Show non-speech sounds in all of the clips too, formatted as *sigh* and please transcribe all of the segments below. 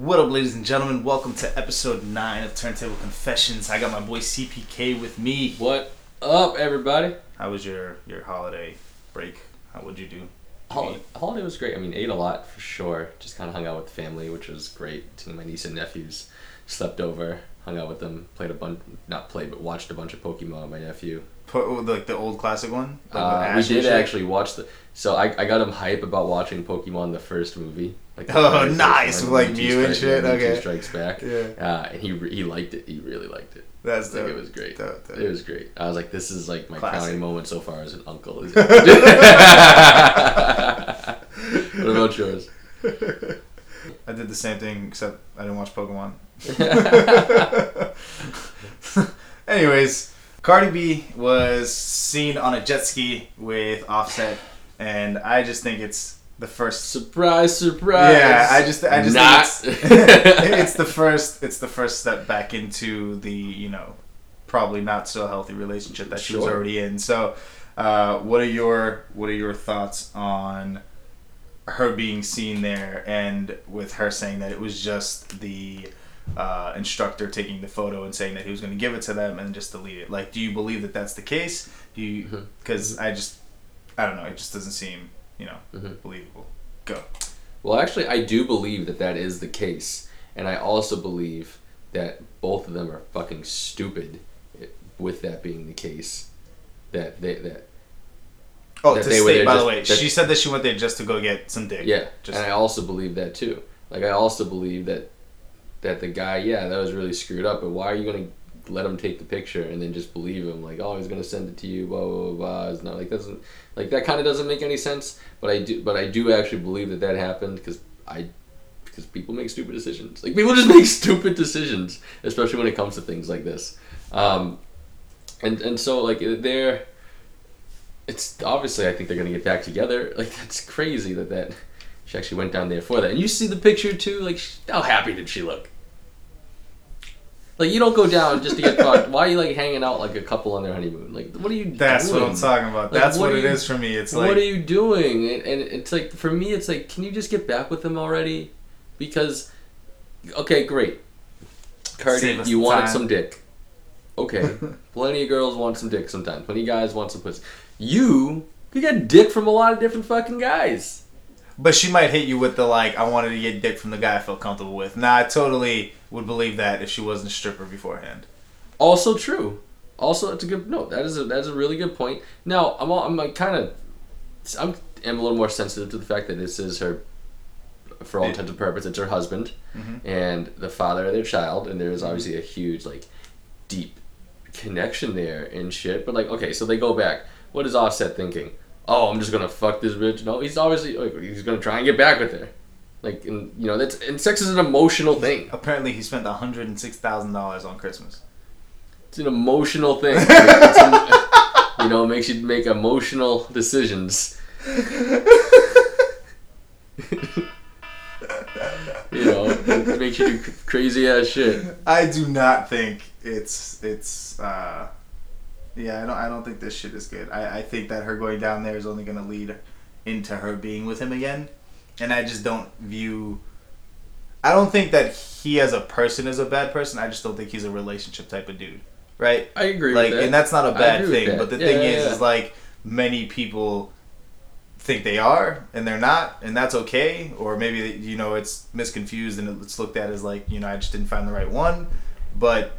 What up, ladies and gentlemen? Welcome to episode 9 of Turntable Confessions. I got my boy CPK with me. What up, everybody? How was your, your holiday break? How would you do? Hol- holiday was great. I mean, ate a lot for sure. Just kind of hung out with the family, which was great. Seeing my niece and nephews, slept over, hung out with them, played a bunch, not played, but watched a bunch of Pokemon. with My nephew. Po- like the old classic one? Like Uh, we did actually watch the. So I, I got him hype about watching Pokemon the first movie. Like Oh, nice, with, like, Mew and shit? Mewtwo Okay. Strikes Back. Yeah. Uh, and he he liked it. He really liked it. That's Like dope. it was great. Dope, dope. It was great. I was like, this is like my Classic. crowning moment so far as an uncle. *laughs* *laughs* what about yours? I did the same thing, except I didn't watch Pokemon. *laughs* Anyways, Cardi B was seen on a jet ski with Offset, and I just think it's the first. Surprise, surprise. Yeah, I just, I just Not. think it's, *laughs* it's the first, it's the first step back into the, you know, probably not so healthy relationship that she was Sure. already in. So, uh, what are your, what are your thoughts on her being seen there, and with her saying that it was just the uh, instructor taking the photo and saying that he was going to give it to them and just delete it. Like, do you believe that that's the case? Do you? Because I just, I don't know. It just doesn't seem, you know, Mhm. believable. Go. Well, actually, I do believe that that is the case, and I also believe that both of them are fucking stupid. eh, With that being the case, that they that Oh, That to they state, by the way, that- she said that she went there just to go get some dick. yeah, Just, and I also believe that too. Like I also believe that that the guy, yeah, that was really screwed up. But why are you gonna let him take the picture and then just believe him? Like, oh, he's gonna send it to you, blah blah blah. It's not like doesn't like that kind of doesn't make any sense. But I do, but I do actually believe that that happened because I because people make stupid decisions. Like people just *laughs* make stupid decisions, especially when it comes to things like this. Um, and and so like they're it's obviously I think they're gonna get back together. Like that's crazy that that she actually went down there for that. And you see the picture too. Like how happy did she look? Like you don't go down just to get *laughs* fucked. Why are you like hanging out like a couple on their honeymoon? Like what are you? that's doing? what I'm talking about. Like, that's what what, it you- is for me. It's like what are you doing? And, and it's like for me, it's like, can you just get back with them already? Because, okay, great. Cardi, you wanted time. some dick. Okay, *laughs* plenty of girls want some dick sometimes. Plenty of guys want some pussy. You, you get dick from a lot of different fucking guys. But she might hit you with the like, I wanted to get dick from the guy I felt comfortable with. Nah, I totally would believe that if she wasn't a stripper beforehand. Also true. Also, that's a good no. That is a that's a really good point. Now, I'm all, I'm like kind of I'm am a little more sensitive to the fact that this is her, for all intents and purposes, it's her husband Mhm. and the father of their child, and there is obviously a huge like deep connection there and shit. But like, okay, so they go back. What is Offset thinking? Oh, I'm just gonna fuck this bitch. No, he's obviously like, he's gonna try and get back with her. Like, and you know that's and sex is an emotional thing. Apparently, he spent hundred and six thousand dollars on Christmas. It's an emotional thing. It's *laughs* a- you know, it makes you make emotional decisions. *laughs* You know, it makes you do crazy ass shit. I do not think it's it's. uh Yeah, I don't. I don't think this shit is good. I, I think that her going down there is only going to lead into her being with him again, and I just don't view. I don't think that he as a person is a bad person. I just don't think he's a relationship type of dude, right? I agree like, with that. and that's not a bad thing. But the Yeah, thing yeah, is, yeah. is like many people think they are and they're not, and that's okay. Or maybe you know it's misconfused and it's looked at as like you know I just didn't find the right one. But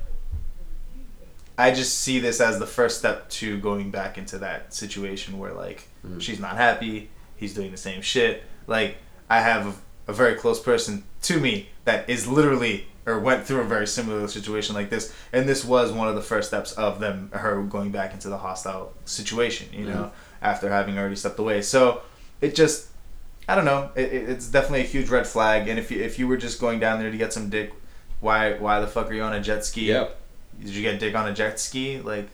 I just see this as the first step to going back into that situation where like Mhm. she's not happy, he's doing the same shit. Like I have a, a very close person to me that is literally or went through a very similar situation like this, and this was one of the first steps of them her going back into the hostile situation. You know, after having already stepped away. So it just I don't know. It, it- it's definitely a huge red flag. And if you if you were just going down there to get some dick, why why the fuck are you on a jet ski? Yep. Did you get dick on a jet ski? Like,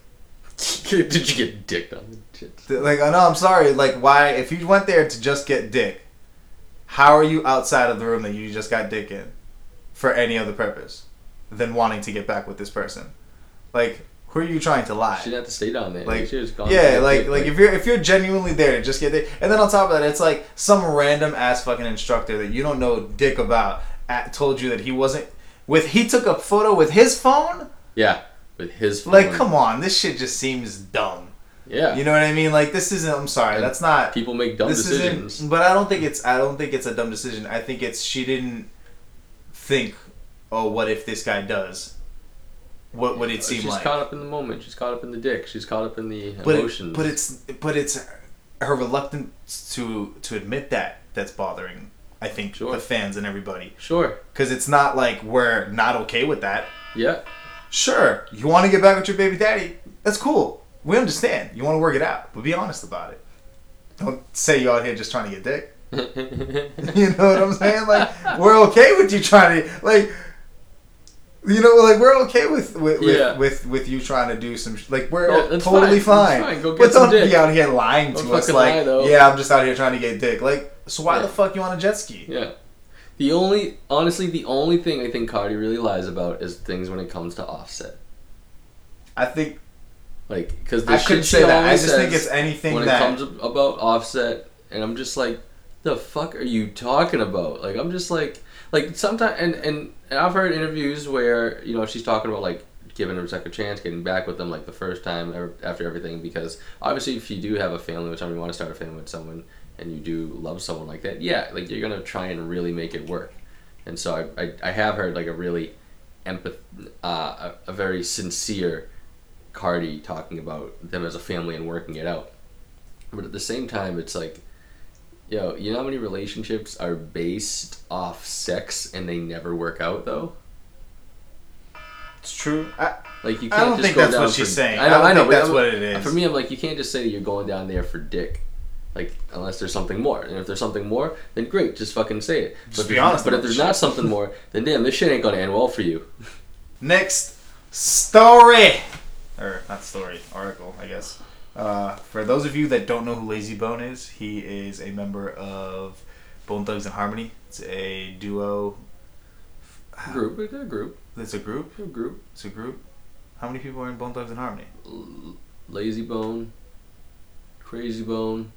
*laughs* Did you get dicked on the jet? th- like oh, I know I'm sorry. Like, why? If you went there to just get dick, how are you outside of the room that you just got dick in, for any other purpose, than wanting to get back with this person? Like, who are you trying to lie? She didn't have to stay down there. Like, she was gone yeah, like like dick, if you're if you're genuinely there to just get dick, and then on top of that, it's like some random ass fucking instructor that you don't know dick about at, told you that he wasn't with he took a photo with his phone. Yeah, with his phone. Like, come on, this shit just seems dumb. Yeah, You know what I mean? Like, this isn't. I'm sorry, And that's not. people make dumb this decisions. But I don't think it's. I don't think it's a dumb decision. I think it's she didn't think, oh, what if this guy does? What would it uh, seem She's like? caught up in the moment. She's caught up in the dick. She's caught up in the but emotions. it, but it's but it's her reluctance to to admit that that's bothering. I think Sure. the fans and everybody sure. because it's not like we're not okay with that. Yeah. Sure, you want to get back with your baby daddy. That's cool. We understand. You want to work it out, but be honest about it. Don't say you out here just trying to get dick. *laughs* You know what I'm saying? Like we're okay with you trying to like. You know, like we're okay with with, Yeah. with, with with you trying to do some sh- like we're Yeah, totally fine. fine. Go but don't dick. be out here lying Don't to us like, lie, yeah, I'm just out here trying to get dick. Like, so why Yeah. the fuck you on a jet ski? Yeah. The only, honestly, the only thing I think Cardi really lies about is things when it comes to Offset. I think Like, because I couldn't say that. I just think it's anything when that it comes about Offset, and I'm just like, the fuck are you talking about? Like, I'm just like, like sometimes, and and, and I've heard interviews where you know she's talking about like giving her a second chance, getting back with them like the first time ever- after everything, because obviously if you do have a family with someone, you want to start a family with someone, and you do love someone like that, yeah, like you're gonna try and really make it work. And so I, I, I have heard like a really empath, uh, a, a very sincere Cardi talking about them as a family and working it out. But at the same time, it's like, yo, you know how many relationships are based off sex and they never work out though? it's true. I, Like you can't I don't just think that's what she's saying. I know, I don't I know, think that's I'm- what it is. For me, I'm like, you can't just say that you're going down there for dick. Like, unless there's something more. And if there's something more, then great, just fucking say it. Just but if be there's- honest But if there's not something more, *laughs* then damn, this shit ain't gonna end well for you. Next story, or not story, article, I guess. Uh, for those of you that don't know who Layzie Bone is, he is a member of Bone Thugs and Harmony. It's a duo. Group, it's a group, It's a group. a group. It's a group. How many people are in Bone Thugs and Harmony? L- Layzie Bone, Krayzie Bone.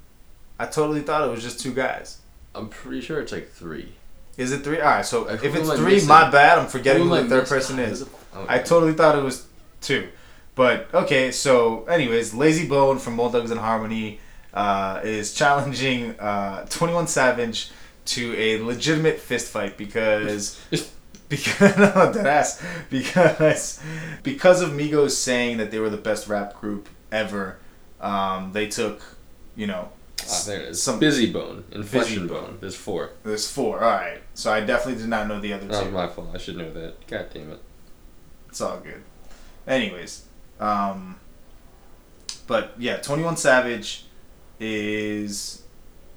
I totally thought it was just two guys. I'm pretty sure it's like three. Is it three? All right. So if it's three, my bad. I'm forgetting Who who the third person is. *laughs* Oh, I totally thought it was two. But okay, so anyways, Layzie Bone from Thugs and Harmony uh, is challenging uh, 21 Savage to a legitimate fist fight because *laughs* because *laughs* no, dead ass because because of Migos saying that they were the best rap group ever. Um, they took you know Ah, there it is. Some- Bizzy Bone, Inflection Bizzy Bone. There's four. there's four. All right, so I definitely did not know the other That was two. my fault. I should know that. God damn it. It's all good. Anyways, um, but yeah, Twenty One Savage is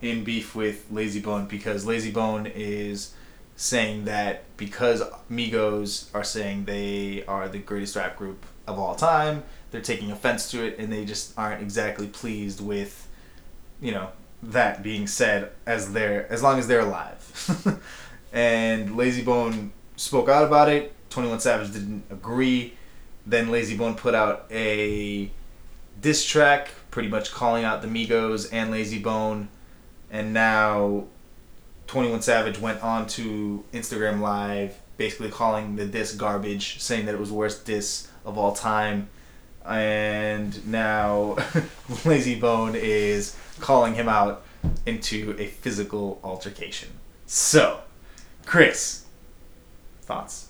in beef with Layzie Bone because Layzie Bone is saying that because Migos are saying they are the greatest rap group of all time, they're taking offense to it and they just aren't exactly pleased with, you know, that being said as they're as long as they're alive. *laughs* and Layzie Bone spoke out about it. Twenty One Savage didn't agree. Then Layzie Bone put out a diss track, pretty much calling out the Migos and Layzie Bone. And now Twenty One Savage went on to Instagram Live, basically calling the diss garbage, saying that it was worst diss of all time. And now *laughs* Layzie Bone is calling him out into a physical altercation. So, Chris, thoughts?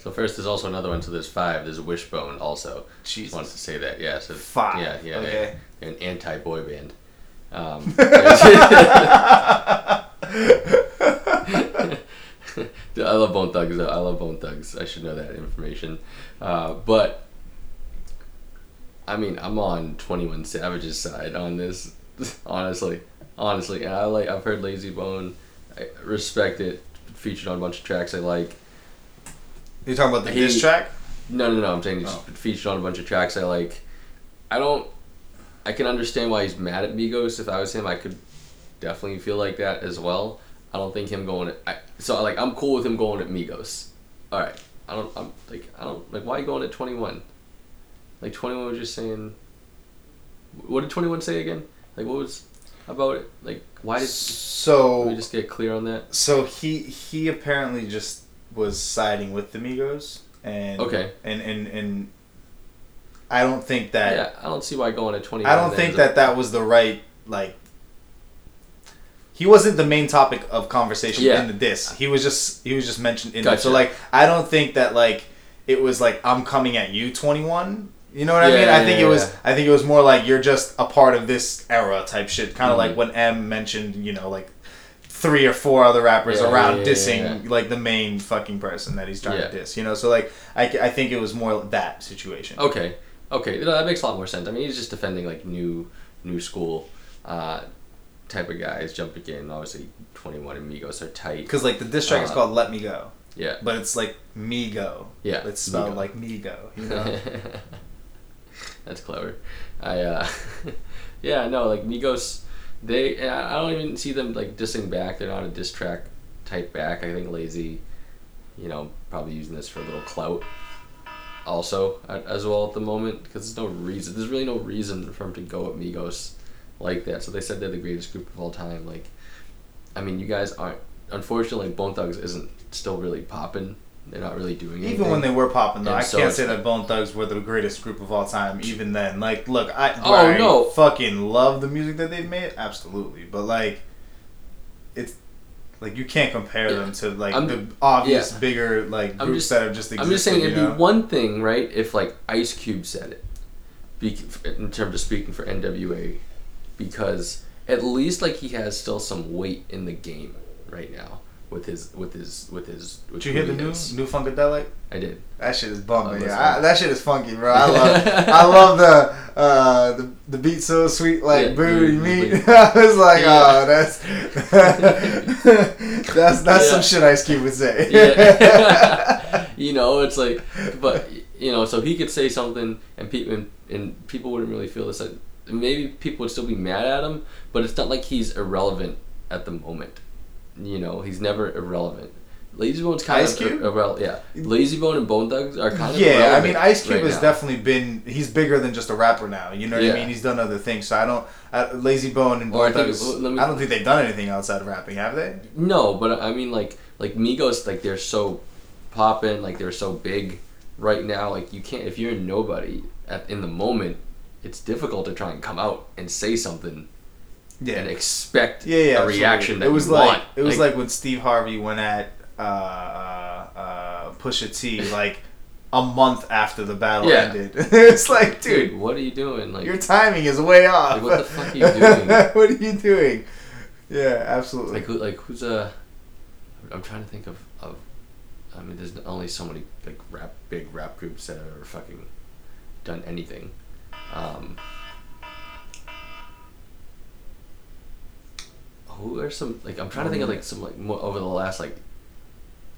So first, there's also another one. So there's five. There's Wishbone also. Jesus. wanted to say that. Yeah. So Five. Yeah, yeah. Okay. They're an anti-boy band. Um, Dude, *laughs* I love Bone Thugs. Though. I love Bone Thugs. I should know that information. Uh, but I mean, I'm on Twenty One Savage's side on this. *laughs* Honestly, honestly, and I like. I've heard Layzie Bone. I respect it. Featured on a bunch of tracks I like. You're talking about the He- diss track? No, no, no. I'm saying he's Oh. featured on a bunch of tracks I like. I don't. I can understand why he's mad at Migos. If I was him, I could definitely feel like that as well. I don't think him going. At, I, so like I'm cool with him going at Migos. All right. I don't. I'm like I don't like why you going at 21. Like 21 was just saying. What did 21 say again? Like what was? about it? Like, why did So we just get clear on that? So he he apparently just was siding with the Migos, and Okay. and and and I don't think that yeah, I don't see why going to twenty. I don't think that that was the right like. He wasn't the main topic of conversation Yeah. in the diss. He was just he was just mentioned in there. So like I don't think that like it was like I'm coming at you 21. You know what I Yeah, mean? I think yeah, it was yeah. I think it was more like you're just a part of this era type shit. Kind of Mhm. like when M mentioned, you know, like three or four other rappers Yeah, around yeah, yeah, dissing yeah. like the main fucking person that he's trying Yeah. to diss. You know, so like I, I think it was more that situation. Okay, okay, no, that makes a lot more sense. I mean, he's just defending like new, new school, uh, type of guys jumping in. Obviously, Twenty One and Migos are tight. Because like the diss track is Uh, called "Let Me Go," Yeah. but it's like "Me Go." Yeah, it's spelled Migo. like "Me Go." You know? *laughs* That's clever. I uh, *laughs* yeah, no, like Migos, they I don't even see them like dissing back. They're not a diss track type back. I think Layzie, you know, probably using this for a little clout. Also, as well at the moment, because there's no reason. There's really no reason for him to go at Migos like that. So they said they're the greatest group of all time. Like, I mean, you guys aren't. Unfortunately, Bone Thugs isn't still really popping. They're not really doing anything. even when they were popping, though, And I so can't say that Bone Thugs were the greatest group of all time. Even then, like, look, I Oh, I no. fucking love the music that they've made, absolutely, but like, it's like you can't compare Yeah. them to like I'm- the obvious yeah. bigger like groups just- that have just existed. I'm just saying it'd know? be one thing, right, if like Ice Cube said it, be, in terms of speaking for NWA, because at least like he has still some weight in the game right now with his with his with his. With Did you hear the he new is. new Funkadelic? I did. That shit is bumping. yeah, I, that shit is funky, bro. I love, *laughs* I love the uh, the the beat so sweet like Yeah, booty meat. like- *laughs* I was like, Yeah. oh, that's *laughs* that's that's Yeah. some shit Ice Cube would say. Yeah. you know, it's like, but you know, so he could say something, and people and, and people wouldn't really feel this. Like, maybe people would still be mad at him, but it's not like he's irrelevant at the moment. You know, he's never irrelevant. Layzie Bone's kind Ice of Cube? irrelevant. Yeah, Layzie Bone and Bone Thugs are kind of yeah, I mean, Ice Cube right has now. definitely been. He's bigger than just a rapper now. You know what Yeah. I mean? He's done other things. So I don't. I, Layzie Bone and Bone think- Thugs. well, me- I don't think they've done anything outside of rapping, have they? No, but I mean like like Migos like they're so popping, like they're so big right now. Like you can't if you're nobody at in the moment, it's difficult to try and come out and say something Yeah. and expect Yeah, yeah. a absolutely. reaction that it was like want. it was like, when Steve Harvey went at uh, uh, uh, Pusha T like a month after the battle Yeah. ended. *laughs* it's like, dude, dude, what are you doing? Like your timing is way off. Like, what the fuck are you doing? *laughs* what are you doing? Yeah, absolutely. like who like who's a I'm trying to think of of I mean there's only so many like rap big rap groups that have ever fucking done anything. Um, who are some like I'm trying to think of like some like more over the last like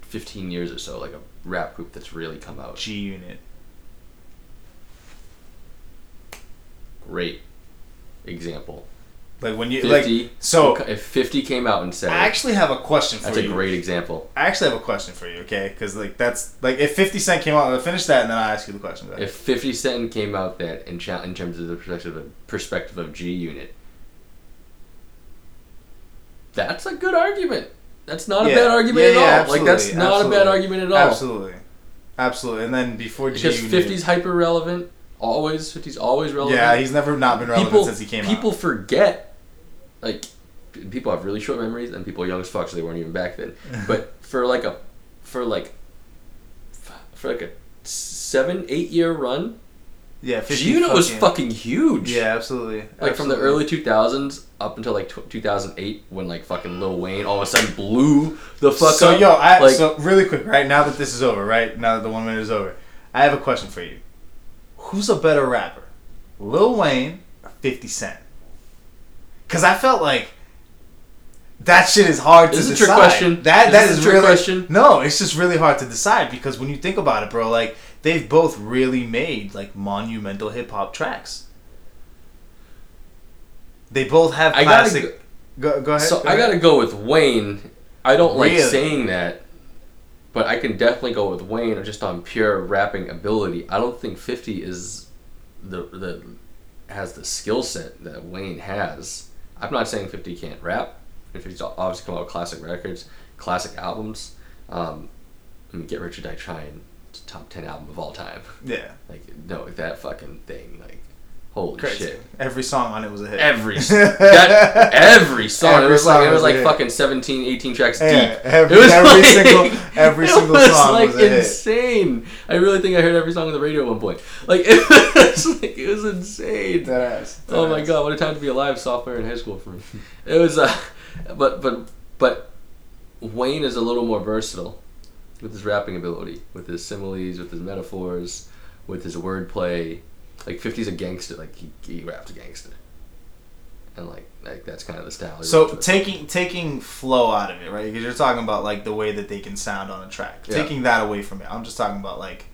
15 years or so like a rap group that's really come out. G Unit. Great example. Like when you 50 like so if 50 came out and said I actually have a question for that's you. That's a great example. I actually have a question for you, okay? Because like that's like if Fifty Cent came out, I'll finish that and then I'll ask you the question. If 50 Cent came out that in, in terms of the perspective of, perspective of G Unit, that's a good argument. That's not Yeah. a bad argument Yeah, at yeah, all. Like that's absolutely, not a bad argument at all. Absolutely, absolutely. And then before G Because 50's hyper relevant. Always 50's always relevant. yeah, he's never not been relevant people since he came out. people out. forget like people have really short memories and people are young as fuck so they weren't even back then *laughs* but for like a for like for like a seven eight year run Yeah, 50 Gino was fucking huge Yeah, absolutely. like from the early 2000s up until like tw 2008 when like fucking Lil Wayne all of a sudden blew the fuck so up So yo, I, like so really quick, right now that this is over, right now that the one minute is over, I have a question for you. Who's a better rapper, Lil Wayne or Fifty Cent? Because I felt like that shit is hard This to is a trick decide. question. That This that is a is trick really question. no. It's just really hard to decide because when you think about it, bro, like they've both really made like monumental hip hop tracks. They both have I gotta classic. Go, go ahead. So go I ahead. gotta go with Wayne. I don't like saying that, but I can definitely go with Wayne just on pure rapping ability. I don't think Fifty is the the has the skill set that Wayne has I'm not saying 50 can't rap. 50's obviously come out with classic records, classic albums. Um, I mean, Get Rich or Die Trying, top 10 album of all time. Yeah. *laughs* Like, no, that fucking thing, like, holy Crazy. shit. Every song on it was a hit. Every *laughs* that, every song. Every it was like song it was was like hit. fucking 17, 18 tracks deep. Every, it was every like, single *laughs* every it single was song like was a hit. insane. I really think I heard every song on the radio at one point. Like it was like it was insane. Dead ass. Dead Oh my ass. god, what a time to be alive! Sophomore in high school for me. It was, uh, but but but Wayne is a little more versatile with his rapping ability, with his similes, with his metaphors, with his wordplay. Like 50's a gangster, like he, he raps a gangster, and like like that's kind of the style. So taking taking flow out of it, right? Because you're talking about like the way that they can sound on a track. Yeah. Taking that away from it, I'm just talking about like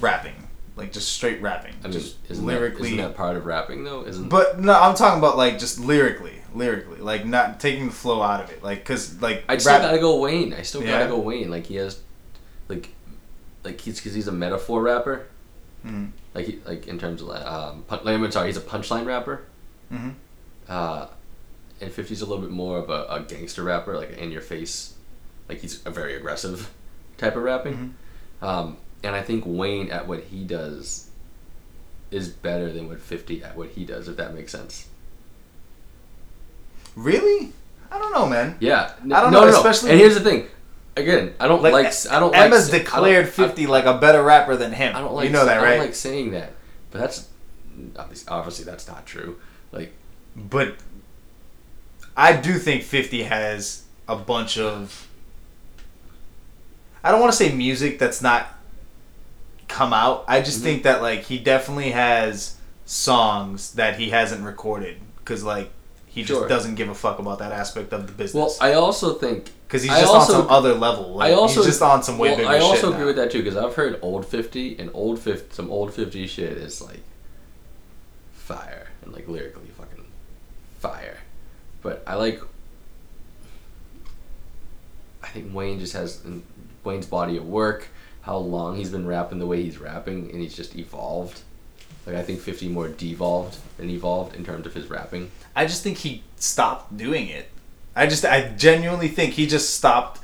rapping, like just straight rapping, I mean, just isn't lyrically. that, isn't that part of rapping though? Isn't But no, I'm talking about like just lyrically, lyrically, like not taking the flow out of it, like because like I still rap- gotta go Wayne. I still Yeah? gotta go Wayne. Like he has, like, like he's because he's a metaphor rapper. Mhm. Like he, like in terms of like, um, pun- like, I'm sorry, he's a punchline rapper. Mhm. Uh, and 50's a little bit more of a, a gangster rapper, like in your face, like he's a very aggressive *laughs* type of rapping. Mhm. Um, and I think Wayne at what he does is better than what 50 at what he does, if that makes sense. Really? I don't know, man. Yeah, I don't no, know, no, no. especially- And here's the thing. Again, I don't like. Like, I don't Emma's like. I declared I- 50 like a better rapper than him. I don't like. you know that, right? I don't like saying that, but that's obviously, obviously that's not true. Like, but I do think 50 has a bunch of. I don't want to say music that's not come out. I just Mhm. think that like he definitely has songs that he hasn't recorded because like he Sure. just doesn't give a fuck about that aspect of the business. well. I also think Because he's I just also- on some other level. Like, I also he's just on some way well, bigger I also shit agree now. with that too because I've heard old fifty and old fifty some old fifty shit is like fire and like lyrically fucking fire, but I like. I think Wayne just has Wayne's body of work, how long he's been rapping the way he's rapping, and he's just evolved. Like I think fifty more devolved and evolved in terms of his rapping. I just think he stopped doing it. I just I genuinely think he just stopped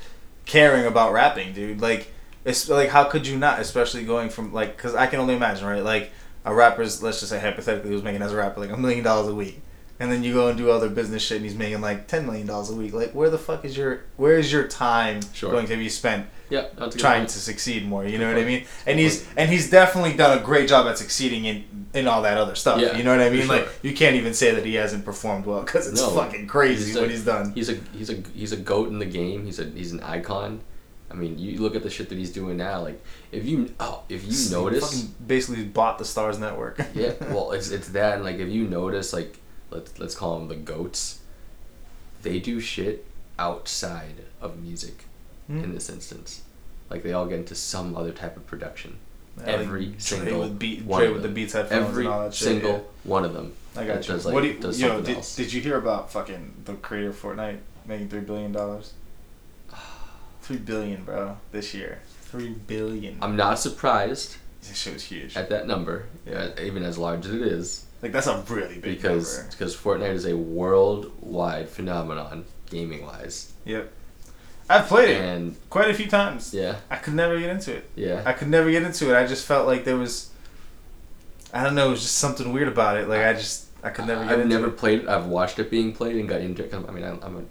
caring about rapping, dude. Like it's like how could you not, especially going from like cuz I can only imagine, right? Like a rapper's let's just say hypothetically who's making as a rapper like a million dollars a week. And then you go and do other business shit and he's making like 10 million dollars a week. Like where the fuck is your where is your time Sure. going to be spent Yeah, that's a good trying to succeed more. You Good know what I mean? And he's and he's definitely done a great job at succeeding in in all that other stuff. Yeah, you know what I mean? sure. Like you can't even say that he hasn't performed well because it's No. fucking crazy He's what a- he's done. He's a he's a he's a goat in the game. He's a he's an icon. I mean, you look at the shit that he's doing now. Like, if you oh, if you notice, fucking basically bought the Starz Network. *laughs* yeah. Well, it's it's that, and like if you notice, like let's let's call them the goats. They do shit outside of music. Hmm. In this instance, like they all get into some other type of production. Like every Dre single with beat, one Dre of with the them. Beats headphones Every and all that shit. single yeah. one of them. I got you. Does, like, what do you, does yo, did, else. did you hear about fucking the creator of Fortnite making three billion dollars? *sighs* Three billion, bro, this year. Three billion. I'm not surprised this shit was huge. at that number, Yeah. even as large as it is. Like that's a really big because number. because Fortnite is a worldwide phenomenon gaming wise, Yep. I've played it and quite a few times. yeah, I could never get into it. yeah. I could never get into it. I just felt like there was, I don't know, it was just something weird about it. Like I just, I could never get I've into never it. played it. I've watched it being played and got into it. I mean, I'm, I'm an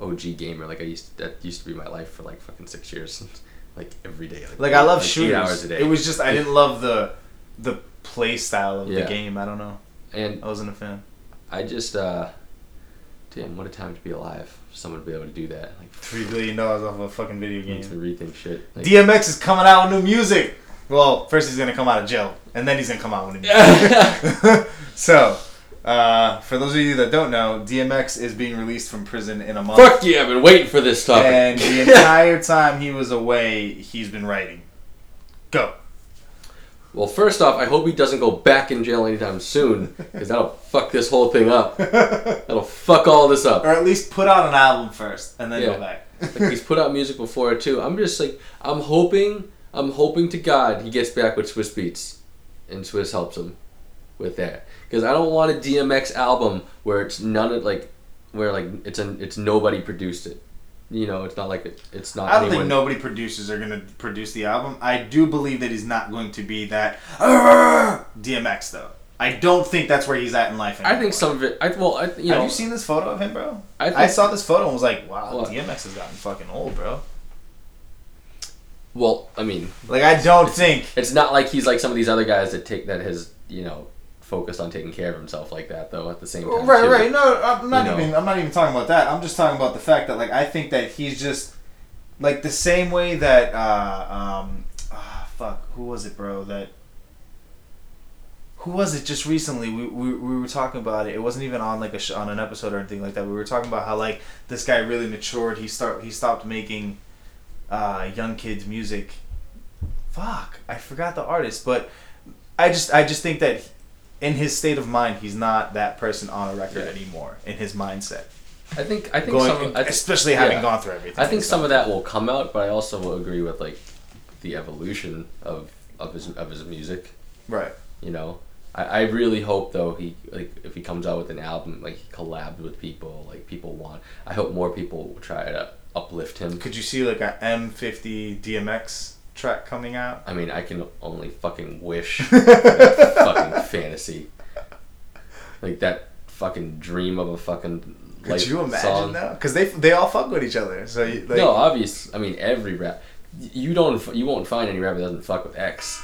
OG gamer. Like I used that used to be my life for like fucking six years, *laughs* like every day. Like I love shooters. hours a day. It was just I didn't love the, the play style of Yeah. the game. I don't know. and I wasn't a fan. I just uh, damn, what a time to be alive. Someone to be able to do that. Like Three billion dollars off of a fucking video game. me rethink shit. Like, DMX is coming out with new music. Well, first he's gonna come out of jail, and then he's gonna come out with new music. *laughs* *laughs* so, uh, for those of you that don't know, DMX is being released from prison in a month. Fuck yeah! I've been waiting for this topic. And the *laughs* entire time he was away, he's been writing. Go. Well, first off, I hope he doesn't go back in jail anytime soon, because that'll fuck this whole thing up. *laughs* That'll fuck all this up. Or at least put out an album first, and then Yeah. go back. *laughs* Like he's put out music before too. I'm just like, I'm hoping, I'm hoping to God he gets back with Swizz Beatz, and Swizz helps him. with that because I don't want a DMX album where it's none of like where like it's an it's nobody produced it. You know, it's not like it, it's not. I don't anyone, think nobody producers are gonna produce the album. I do believe that he's not going to be that DMX though. I don't think that's where he's at in life. Anymore. I think some of it. I well, I, you know, Have you seen this photo of him, bro? I I, saw this photo and was like, wow, What? DMX has gotten fucking old, bro. well, I mean, Like I don't think. it's not like he's like some of these other guys that take that has you know focused on taking care of himself like that though. At the same time, Right, too. right. No, I'm not You know. even. I'm not even talking about that. I'm just talking about the fact that like I think that he's just like the same way that uh um ah, fuck who was it, bro? That who was it just recently? We, we, we were talking about it. It wasn't even on like a sh- on an episode or anything like that. We were talking about how like this guy really matured. He start he stopped making uh, young kids music. Fuck, I forgot the artist, but I just I just think that in his state of mind, he's not that person on a record Yeah. anymore. In his mindset, I think I think going some I thi- especially having yeah. gone through everything. I think some of that will come out, but I also will agree with like the evolution of of his of his music. right. You know, I, I really hope though he like if he comes out with an album like he collabed with people like people want. I hope more people will try to uplift him. Could you see like a M50 DMX track coming out? I mean, I can only fucking wish fucking *laughs* fantasy, like that fucking dream of a fucking. Could life you imagine song. that? Because they they all fuck with each other. So you, like, no, obvious. I mean, every rap. You don't. You won't find any rapper that doesn't fuck with X.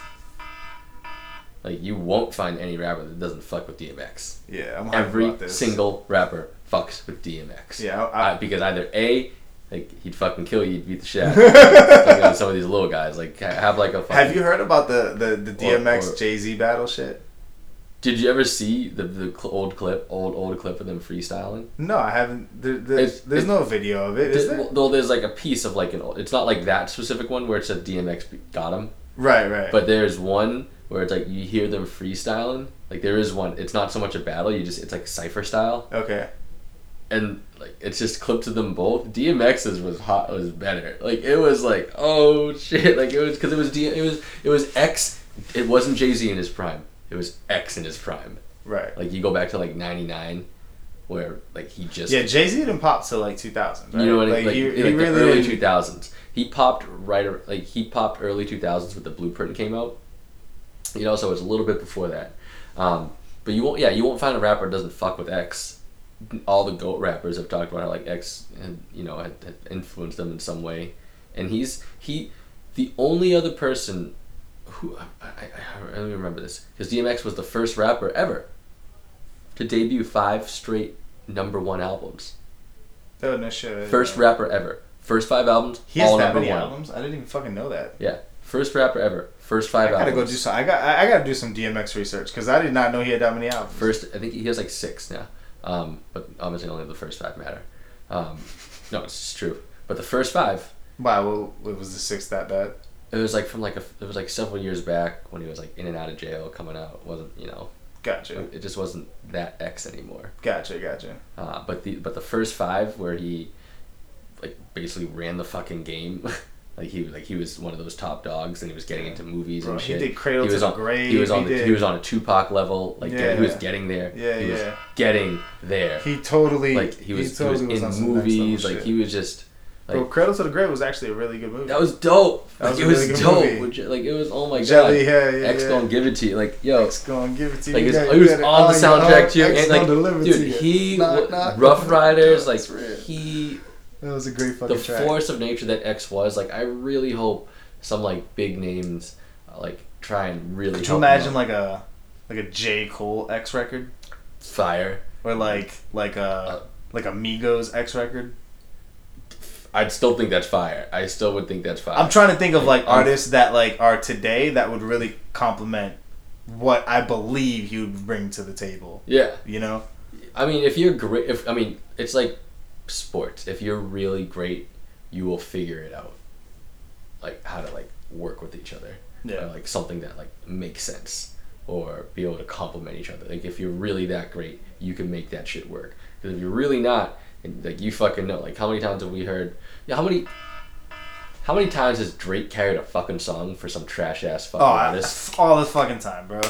Like you won't find any rapper that doesn't fuck with DMX. yeah, I'm Every single rapper fucks with DMX. Yeah, I, Uh, because either a, like he'd fucking kill you, he'd beat the shit out of *laughs* like, some of these little guys, like have like a. Fucking, have you heard about the the, the DMX Jay Z battle shit? Did you ever see the the cl- old clip, old old clip of them freestyling? No, I haven't. There, there, It's- there's it- no video of it, is Th- there? well, there's like a piece of like an. old- It's not like that specific one where it said DMX got him. Right, right. But there's one where it's like you hear them freestyling. Like there is one. It's not so much a battle. You just it's like cipher style, okay. And like it's just clipped to them both. DMX's was hot. Was better. Like it was like oh shit. Like it was because it was D. It was it was X. It wasn't Jay Z in his prime. It was X in his prime. Right. Like you go back to like '99, where like he just Yeah, Jay Z didn't pop till like 2000. Right? You know what I mean? Like, he, like he the really early didn't- two thousands. He popped right like he popped early two thousands with the blueprint came out. You know, so it's a little bit before that. Um, but you won't yeah, you won't find a rapper that doesn't fuck with X. All the GOAT rappers have talked about how like X had you know had, had influenced them in some way. And he's he the only other person who I, I, I don't even remember this because DMX was the first rapper ever to debut five straight number one albums. Oh, no shit. First rapper ever. First five albums. He has all that number many one. albums? I didn't even fucking know that. Yeah. First rapper ever. First five I gotta albums. go do some. I got. I I gotta do some DMX research because I did not know he had that many albums. First, I think he has like six now. Um, but obviously only the first five matter. Um, no, it's true. But the first five, Wow, well, it was the sixth that bad? it was like from like a, it was like several years back when he was like in and out of jail, coming out. It wasn't you know, Gotcha. it just wasn't that X anymore. Gotcha. Gotcha. Uh, but the but the first five where he like basically ran the fucking game. *laughs* like he like he was one of those top dogs and he was getting into movies Bro, and he did Cradle he was to on the Grave, he was on he the, did- he was on a Tupac level. Like Yeah. he was getting there. Yeah, he was yeah. getting there. He totally. like he was, totally he was, on in movies. Like shit. he was just like Bro, Cradle to the Grave was actually a really good movie. that was dope. That like was it a was really good dope. movie. Like it was oh my Jelly, god. yeah, yeah, X yeah. gonna give it to you. Like yo, X gonna give it to you. like You it's, got- he you was it on the soundtrack too, and like dude, he Knock, knock, Ruff Ryders, *laughs* like he That was a great the track. The force of nature that X was. Like I really hope some like big names uh, like try and really. Could you imagine like a like a J Cole X record fire? or like like a like a Migos X record? I'd still think that's fire. I still would think that's fire. I'm trying to think of like artists that like are today that would really complement what I believe he would bring to the table. Yeah, You know? I mean, if you're great, if I mean, it's like sports. If you're really great, you will figure it out, like how to like work with each other. Yeah. Or, like something that like makes sense, or be able to complement each other. Like if you're really that great, you can make that shit work. Because if you're really not, and like you fucking know, like how many times have we heard? Yeah, how many? How many times has Drake carried a fucking song for some trash ass fucking Oh, artist? all the fucking time, bro.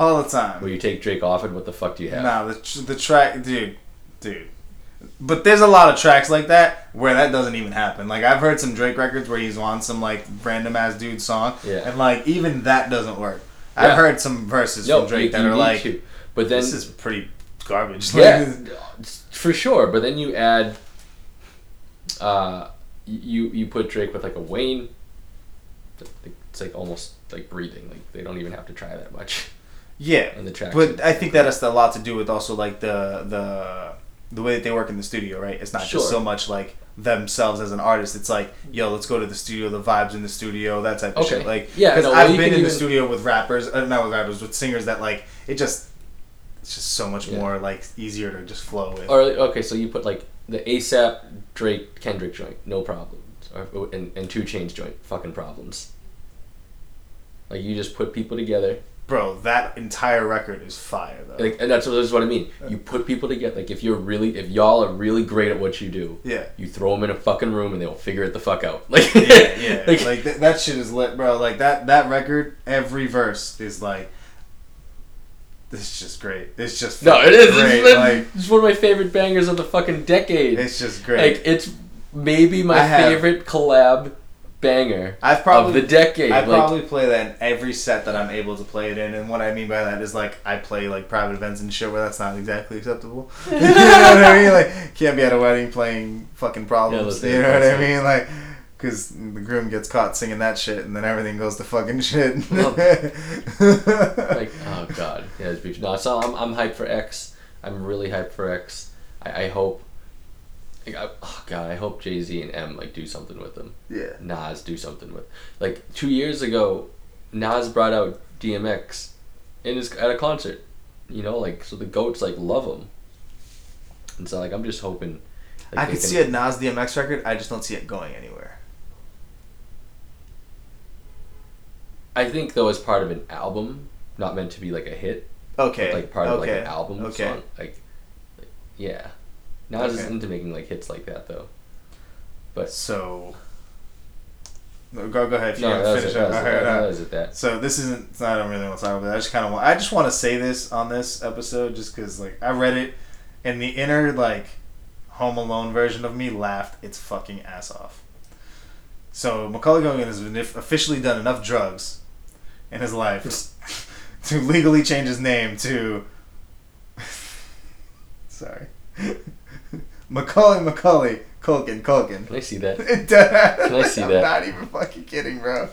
all the time. Where you take Drake off it, what the fuck do you have? Nah, the tr- the track, dude, dude. But there's a lot of tracks like that where that doesn't even happen. Like I've heard some Drake records where he's on some like random ass dude song, Yeah. and like even that doesn't work. Yeah. I've heard some verses No, from Drake you, that you are like, to. But then this is pretty garbage. *laughs* yeah, for sure. But then you add, uh, you you put Drake with like a Wayne. It's like almost like breathing. Like they don't even have to try that much yeah. in the track. But I think that has a lot to do with also like the the the way that they work in the studio, right? It's not Sure. just so much like themselves as an artist. It's like, yo, let's go to the studio, the vibes in the studio, that type of Okay. shit. Like, Yeah, because no, I've you been in the studio with rappers, uh, not with rappers, with singers that like it just it's just so much Yeah. more like easier to just flow with. Or okay, so you put like the ASAP Drake Kendrick joint, no problems, or and, and 2 Chainz joint, fucking problems. Like you just put people together, Bro, that entire record is fire though. like, and that's what, that's what I mean. You put people together. Like if you're really, if y'all are really great at what you do, yeah. you throw them in a fucking room and they'll figure it the fuck out. *laughs* Like yeah, yeah. *laughs* like, like th- that shit is lit, bro. Like that that record, every verse is like, this is just great. It's just no, it is. great. It's, like it's one of my favorite bangers of the fucking decade. it's just great. Like it's maybe my have- favorite collab banger I've probably of the decade. I like, probably play that in every set that I'm able to play it in, and what I mean by that is like I play like private events and shit where that's not exactly acceptable. *laughs* you know what I mean? Like can't be at a wedding playing fucking problems. listen, you know what I mean? Like. Cause the groom gets caught singing that shit, and then everything goes to fucking *laughs* shit. Well, like oh god yeah it's no so I'm, I'm hyped for x i'm really hyped for x i, I hope like, I, oh god i hope jay-z and m like do something with them yeah, nas do something with like two years ago nas brought out dmx in his at a concert you know like so the goats like love him and so like i'm just hoping I could can- see a Nas DMX record. I just don't see it going anywhere. i think though as part of an album not meant to be like a hit Okay, like part of like an album Okay, song. Like, like, yeah. Is Okay. into making like hits like that though. But so go go ahead. You no, finish it, up. right, that. That So this isn't. I don't really want to talk about. I just kind of want. I just want to say this on this episode, just because like I read it, and the inner like Home Alone version of me laughed its fucking ass off. So Macaulay Culkin has been officially done enough drugs in his life *laughs* to legally change his name to. *laughs* Sorry, *laughs* Macaulay Macaulay Culkin Culkin. can I see that? It does. *laughs* Can I see I'm that? not even fucking kidding, bro.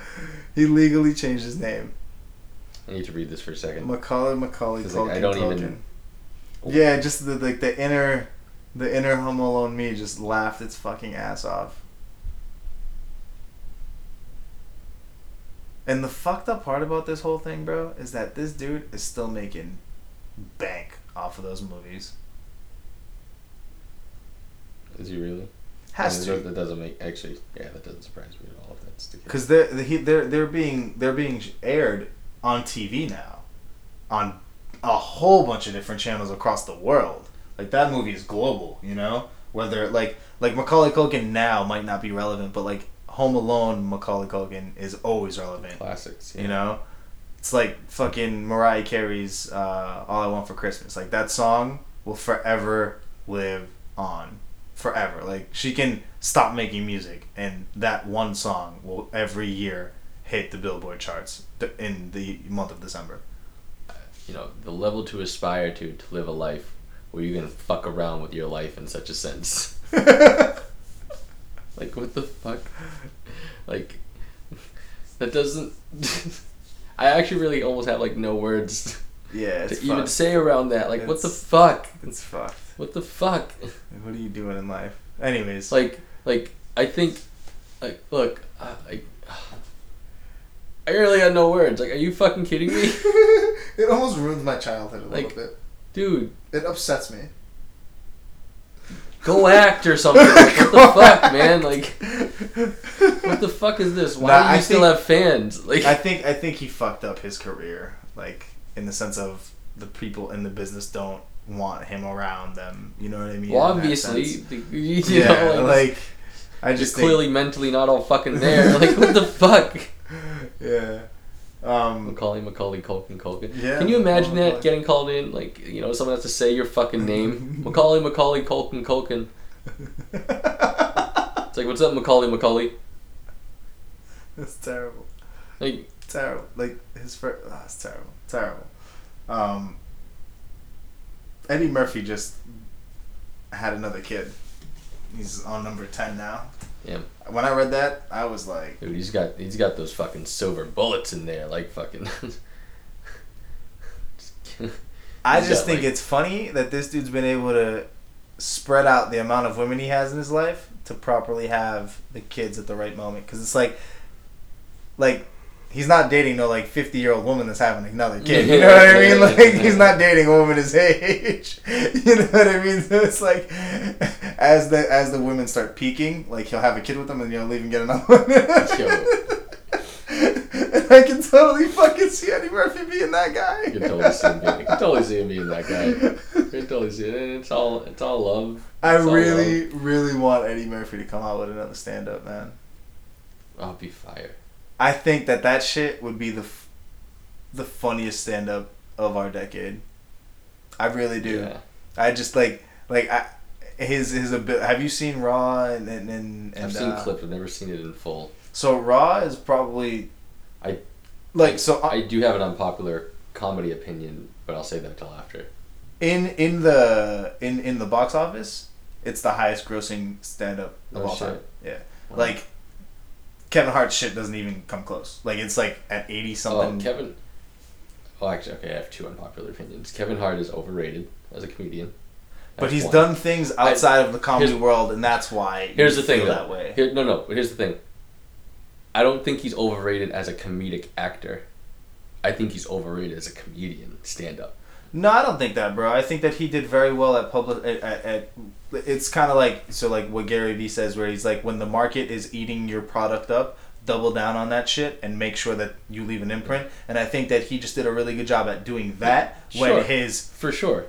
*laughs* he legally changed his name. I need to read this for a second. Macaulay Macaulay Culkin. like, I don't Culkin. even- Yeah, just the like the inner, the inner Home Alone me just laughed its fucking ass off. And the fucked up part about this whole thing, bro, is that this dude is still making bank off of those movies. Is he really? Has I to. That doesn't make actually. Yeah, that doesn't surprise me at all. If that's the case. because they're they're they're being they're being aired on TV now, on a whole bunch of different channels across the world. Like that movie is global, you know. Whether like like Macaulay Culkin now might not be relevant, but like Home Alone Macaulay Culkin is always relevant. classics. You know, it's like fucking Mariah Carey's uh, "All I Want for Christmas." Like that song will forever live on, forever. Like she can stop making music, and that one song will every year hit the Billboard charts in the month of December. You know, the level to aspire to to live a life where you can fuck around with your life in such a sense. *laughs* Like what the fuck? Like that doesn't. *laughs* I actually really almost have like no words *laughs* yeah, to it's even say around that. Like what the fuck? It's fucked. What the fuck? What are you doing in life? Anyways, Like like I think like look I I, I really got no words. Like are you fucking kidding me, *laughs* it almost ruins my childhood a little bit. dude? It upsets me. Go act or something. Like, what the *laughs* fuck, man? Like what the fuck is this? Why Nah, do you I still think- have fans? Like I think I think he fucked up his career, like in the sense of the people in the business don't want him around them. You know what I mean? well, obviously, *laughs* you yeah, like, like I just just think, clearly mentally not all fucking there. Like what the *laughs* fuck? Yeah. Um, Macaulay, Macaulay, Culkin, Culkin. Yeah, Can you imagine Macaulay. that getting called in? Like, you know, someone has to say your fucking name. *laughs* Macaulay, Macaulay, Culkin, Culkin. It's like, what's up, Macaulay, Macaulay? That's terrible. Like, Terrible. Like his first. Oh, it's terrible. Terrible. Um, Eddie Murphy just had another kid. He's on number ten now. Yeah. When I read that, I was like, dude, he's got he's got those fucking silver bullets in there, like fucking. *laughs* I just think like- it's funny that this dude's been able to spread out the amount of women he has in his life to properly have the kids at the right moment. Because it's like, like he's not dating no like fifty year old woman that's having another kid. You know what I mean? Like he's not dating a woman his age. *laughs* You know what I mean? So it's like as the as the women start peaking, like he'll have a kid with them and you'll leave and get another one. and *laughs* I can totally fucking see Eddie Murphy being that guy. You can totally see him being, you can totally see him being that guy. You can totally see it. And It's all it's all love. I It's all really, really want Eddie Murphy to come out with another stand up, man. I'll be fire. I think that that shit would be the f- the funniest stand up of our decade. I really do. Yeah. I just like like I his his ability. Have you seen Raw and and and, and I've seen uh, clips. I've never seen it in full. So Raw is probably I- like so uh, I do have an unpopular comedy opinion, but I'll say that till after. in in the in in the box office, it's the highest grossing stand up of Oh, all shit. time. Yeah. Wow. Like Kevin Hart's shit doesn't even come close. Like it's like at eighty oh, something. Oh, Kevin. Oh, actually, okay. I have two unpopular opinions. Kevin Hart is overrated as a comedian. but he's one. done things outside of the comedy world, and that's why. Here's the thing, though. that way. Here, no, no. But here's the thing. I don't think he's overrated as a comedic actor. I think he's overrated as a comedian, stand up. No, I don't think that, bro. I think that he did very well at public. At, at, at it's kind of like so, like what Gary Vee says, where he's like, when the market is eating your product up, double down on that shit and make sure that you leave an imprint. And I think that he just did a really good job at doing that Sure. when his For sure.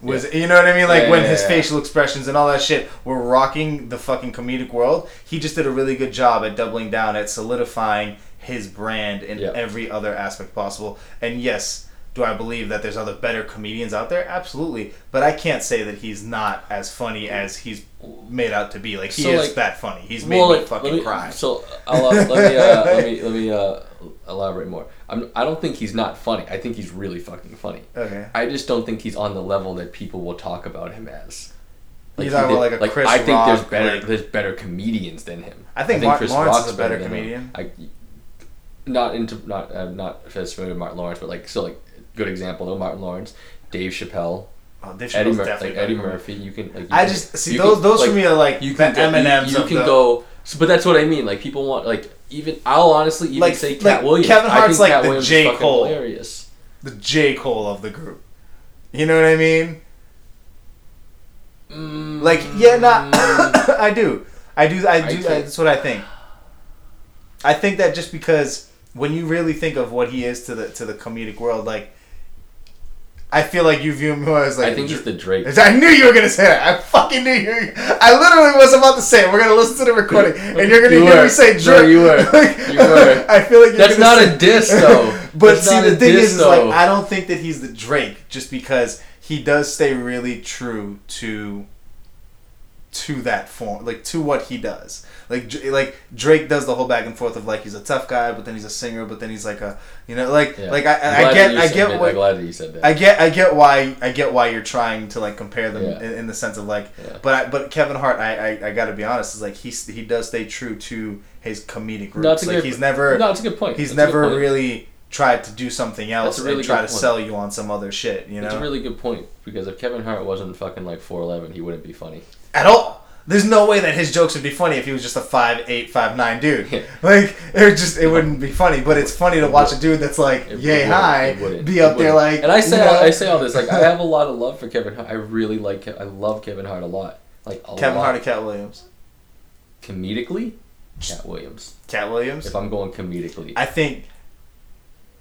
was you know what I mean? Like Yeah, when yeah, his yeah. facial expressions and all that shit were rocking the fucking comedic world. He just did a really good job at doubling down at solidifying his brand in Yeah. every other aspect possible. And yes, do I believe that there's other better comedians out there? Absolutely. But I can't say that he's not as funny as he's made out to be. Like he So, is like- that funny. He's made Well, me like, fucking me, cry. So I'll, uh, let me uh, *laughs* let me let me uh, elaborate more. I'm, I don't think he's not funny. I think he's really fucking funny. Okay. I just don't think he's on the level that people will talk about him as. You're he talking like a Chris I think there's better like- there's better comedians than him. I think Martin Lawrence is a Rock's better than him. comedian. I, not into not uh, not as familiar with Martin Lawrence, but like so like good example though Martin Lawrence, Dave Chappelle, Oh, Dave Eddie Mur- like Eddie. Murphy. You can like you I can- just see those. can, those like, for me are like you can go, M&Ms you, you can the- go so, but that's what I mean like people want like even I'll honestly even Like- say Katt like Williams Kevin Hart's like Katt the Williams J. Cole. hilarious the J Cole of the group. You know what I mean? Mm. Like yeah, not. *coughs* I do. I do. I do. I that's what I think. I think that just because when you really think of what he is to the to the comedic world, like I feel like you view him more as like. I think he's the Drake *laughs* I knew you were gonna say that. I fucking knew you. Were, I literally was about to say it. We're gonna listen to the recording, *laughs* and you're gonna You hear were. me say No, Drake. you were. *laughs* Like, You were. I feel like you're That's not say- a diss, though. but That's see, the thing diss, is, is like. I don't think that he's the Drake just because he does stay really true to to that form, like to what he does. Like like Drake does the whole back and forth of like he's a tough guy, but then he's a singer, but then he's like a you know like Yeah. like I, I get I get what I'm glad that you said that I get I get why I get why you're trying to like compare them Yeah. in, in the sense of like Yeah. but I, but Kevin Hart I, I I got to be honest is like he's he does stay true to his comedic roots No, it's a like good- he's never no it's a good point he's That's never point. really tried to do something else really and try to point. sell you on some other shit you know It's a really good point because if Kevin Hart wasn't fucking like four eleven, he wouldn't be funny. At all there's no way that his jokes would be funny if he was just a five eight five nine dude Yeah. like it would just it wouldn't be funny but it's funny to watch a dude that's like It- yay it wouldn't- high be up there like And I say you know? I say all this like I have a lot of love for Kevin Hart. I really like Ke- I love Kevin Hart a lot. Like a Kevin lot. Hart or Katt Williams comedically, Katt Williams. Katt Williams If I'm going comedically, I think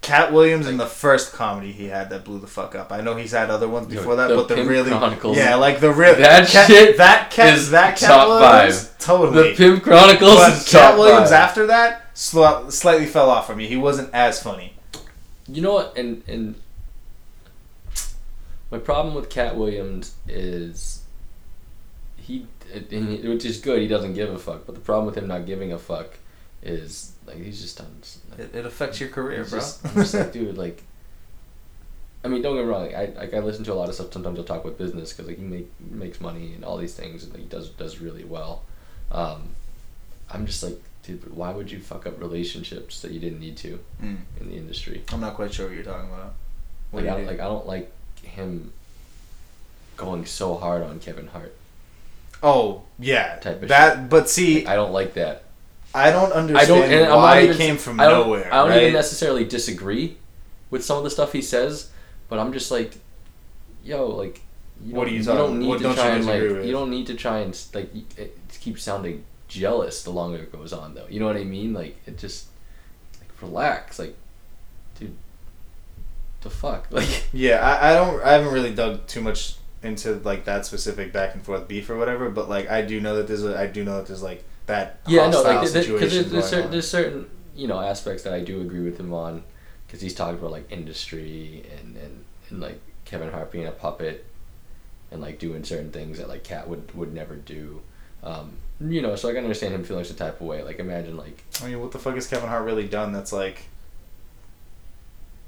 Katt Williams in the first comedy he had that blew the fuck up. I know he's had other ones Yo, before that, the but the Pimp really Chronicles. yeah, like the real That cat, shit that cat is that Katt top Williams five. totally. the Pimp Chronicles but Katt Williams five. after that, sl- slightly fell off for me. He wasn't as funny. You know what? And and my problem with Katt Williams is he, and he- which is good. He doesn't give a fuck. But the problem with him not giving a fuck is like he's just done. It, it affects your career, bro. just, I'm just like, dude, like. I mean, don't get me wrong. Like, I like I listen to a lot of stuff. Sometimes I'll talk about business because like he make makes money and all these things, and like, he does does really well. Um, I'm just like, dude, why would you fuck up relationships that you didn't need to Mm. in the industry? I'm not quite sure what you're talking about. What Like I, do like I don't like him going so hard on Kevin Hart. oh yeah, Type of that. But see, Like, I don't like that. I don't I understand don't. And I'm why not it even, came from I don't, nowhere. I don't right? even necessarily disagree with some of the stuff he says, but I'm just like, yo, like, you What don't, are you you don't need what to don't try and like, with? you don't need to try and like, it keeps sounding jealous the longer it goes on, though. You know what I mean? Like, it just like relax, like, dude, the fuck, *laughs* like. Yeah, I, I don't. I haven't really dug too much into like that specific back and forth beef or whatever. But like, I do know that there's. A, I do know that there's like that. Yeah, no, like because there's, certain, there's certain you know aspects that I do agree with him on because he's talking about like industry and, and and like Kevin Hart being a puppet and like doing certain things that like Katt would would never do. Um, you know, so I can understand him feeling some type of way. Like imagine like I mean, what the fuck has Kevin Hart really done that's like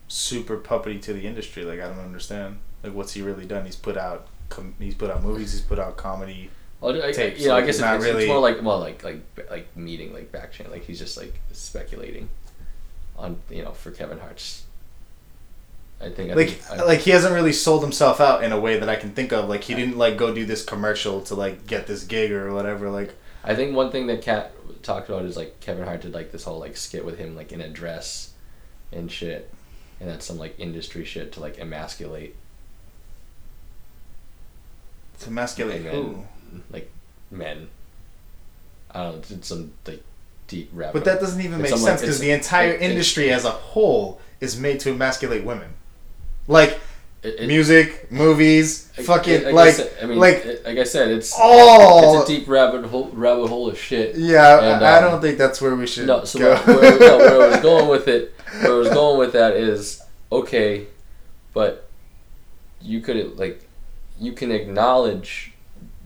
super puppety to the industry? Like, I don't understand. Like, what's he really done? He's put out. Com- he's put out movies. He's put out comedy. Well, I, know, I guess it's it's, not it's, really- it's more like well like like like meeting like back chain like he's just like speculating on you know for Kevin Hart's. I think I Like, think, I, like he hasn't really sold himself out in a way that I can think of. Like, he didn't like go do this commercial to like get this gig or whatever. Like, I think one thing that Katt talked about is like Kevin Hart did like this whole like skit with him like in a dress and shit, and that's some like industry shit to like emasculate to emasculate who? Like men. I don't know. It's some like deep rap. But that doesn't even make sense because the entire it- it- industry as a whole is made to emasculate women. Like It- it- music, movies, fucking like, like, I, said, I mean, like it- like I said, it's all. it's a deep rabbit hole rabbit hole of shit. yeah, and, I, I um, don't think that's where we should No, so go. where, where, no, where I was going with it, *laughs* where I was going with that is okay, but you could like, you can acknowledge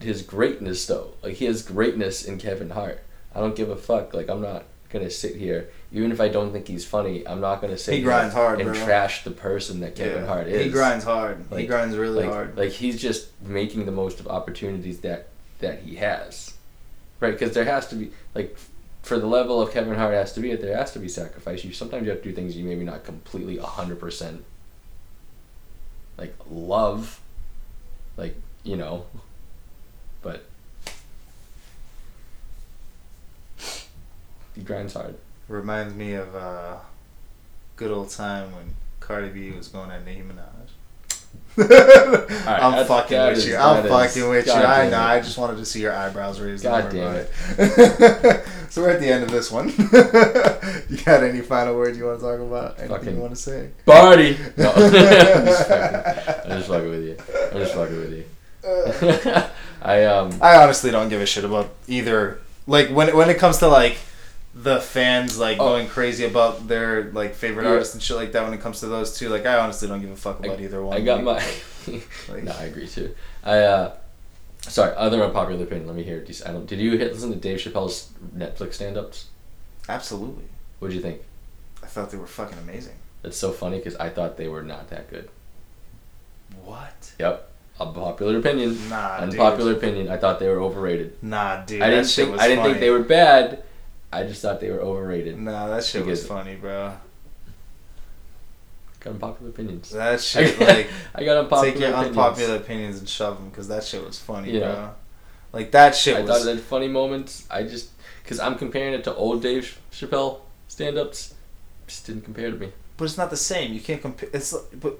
his greatness though. Like he has greatness in Kevin Hart. I don't give a fuck. Like I'm not gonna sit here, even if I don't think he's funny. I'm not gonna sit He here grinds hard, and bro. trash the person that Kevin Yeah. Hart is. He grinds hard. he grinds really like, hard. Like he's just making the most of opportunities that that he has, right? Because there has to be like for the level of Kevin Hart has to be, there has to be sacrifice. You sometimes you have to do things you maybe not completely hundred percent like love, like you know, but he grinds hard. Reminds me of uh, good old time when Cardi B was going at Nicki Minaj. *laughs* I'm fucking with is- you. I'm that is- fucking with you. I know. I just wanted to see your eyebrows raised. God damn it. *laughs* so we're at the end of this one. *laughs* you got any final words you want to talk about? Anything Fucking- you want to say? Barty. No, I'm just fucking, I'm just fucking with you. I'm just fucking with you. I um. I honestly don't give a shit about either. Like when when it comes to like the fans like Oh. going crazy about their like favorite Yeah. artists and shit like that. When it comes to those two, like I honestly don't give a fuck about either one. I got my. *laughs* Like- no, I agree too. I uh, sorry. Other unpopular opinion. Let me hear. it. I don't. Did you hit listen to Dave Chappelle's Netflix stand-ups? absolutely. What'd you think? I thought they were fucking amazing. It's so funny because I thought they were not that good. What? Yep. Unpopular opinion. Nah, Unpopular dude. opinion. I thought they were overrated. Nah, dude. I didn't shit think. I didn't think they were bad. I just thought they were overrated. Nah, that shit was funny, bro. Got unpopular opinions. That *laughs* shit, like, I got unpopular take your opinions. unpopular opinions and shove them because that shit was funny, Yeah. bro. Like that shit I was. thought it had funny moments. I just because I'm comparing it to old Dave Chappelle stand-ups, just didn't compare to me. But it's not the same. You can't compare. It's like- but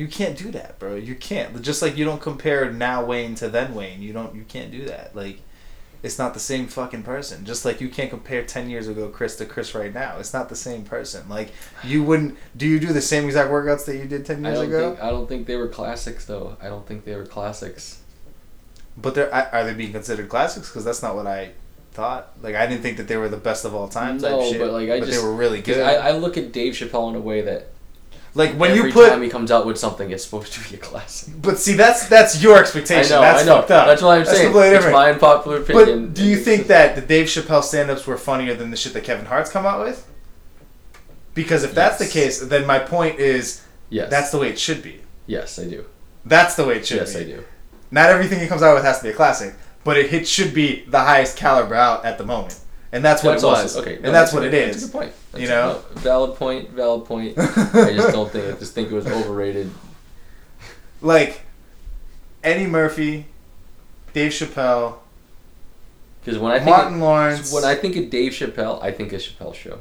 you can't do that, bro. You can't. Just like you don't compare now Wayne to then Wayne. You don't. You can't do that. Like, it's not the same fucking person. Just like you can't compare ten years ago Chris to Chris right now. It's not the same person. Like you wouldn't. Do you do the same exact workouts that you did ten years don't ago? think I don't think they were classics though. I don't think they were classics. But they're are are they being considered classics? Because that's not what I thought. Like I didn't think that they were the best of all time type No, shit. but, like, I they just- were really good. I, I look at Dave Chappelle in a way that like when every you put, time he comes out with something, it's supposed to be a classic. but see that's that's your expectation. I know, that's I know. fucked up. That's what I'm That's saying. completely It's my unpopular opinion. But do you think that the Dave Chappelle stand-ups were funnier than the shit that Kevin Hart's come out with? Because if that's the case, then my point is Yes. that's the way it should be. yes, I do. That's the way it should Yes, be. Yes, I do. Not everything he comes out with has to be a classic, but it, it should be the highest caliber out at the moment, and that's what That's it was. also- okay, and no, that's what it That's a good point. That's You a- know? no, valid point. Valid point. *laughs* I just don't think. I just think it was overrated. Like Eddie Murphy, Dave Chappelle, Because when I think Martin of, Lawrence. when I think of Dave Chappelle, I think of Chappelle show.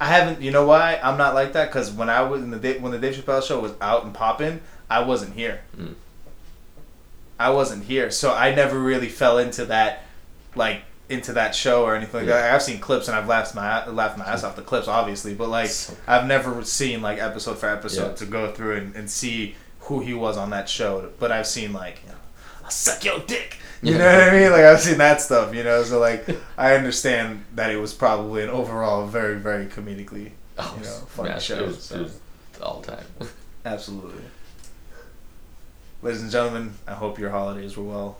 I haven't. You know why I'm not like that? Because when I was in the when the Dave Chappelle show was out and popping, I wasn't here. Mm. I wasn't here, so I never really fell into that, like into that show or anything like Yeah. that. I've seen clips and I've laughed my laughed my ass off the clips, obviously, but like I've never seen like episode for episode Yeah. to go through and, and see who he was on that show. But I've seen like, you know, I'll suck your dick. You know what I mean? Like I've seen that stuff. You know, so like I understand that it was probably an overall very very comedically, Oh, you know, funny yeah, show. It was, so. it was all time. *laughs* Absolutely. Ladies and gentlemen, I hope your holidays were well.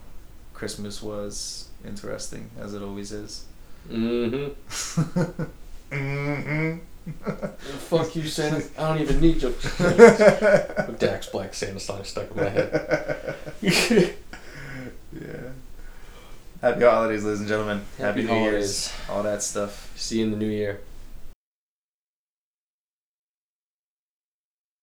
Christmas was interesting, as it always is. mm-hmm. mm-hmm. Fuck you, Santa. I don't even need your *laughs* Dax Black Santa song stuck in my head. *laughs* yeah. Happy holidays, ladies and gentlemen. Happy Happy, New Year's. All that stuff. See you in the new year.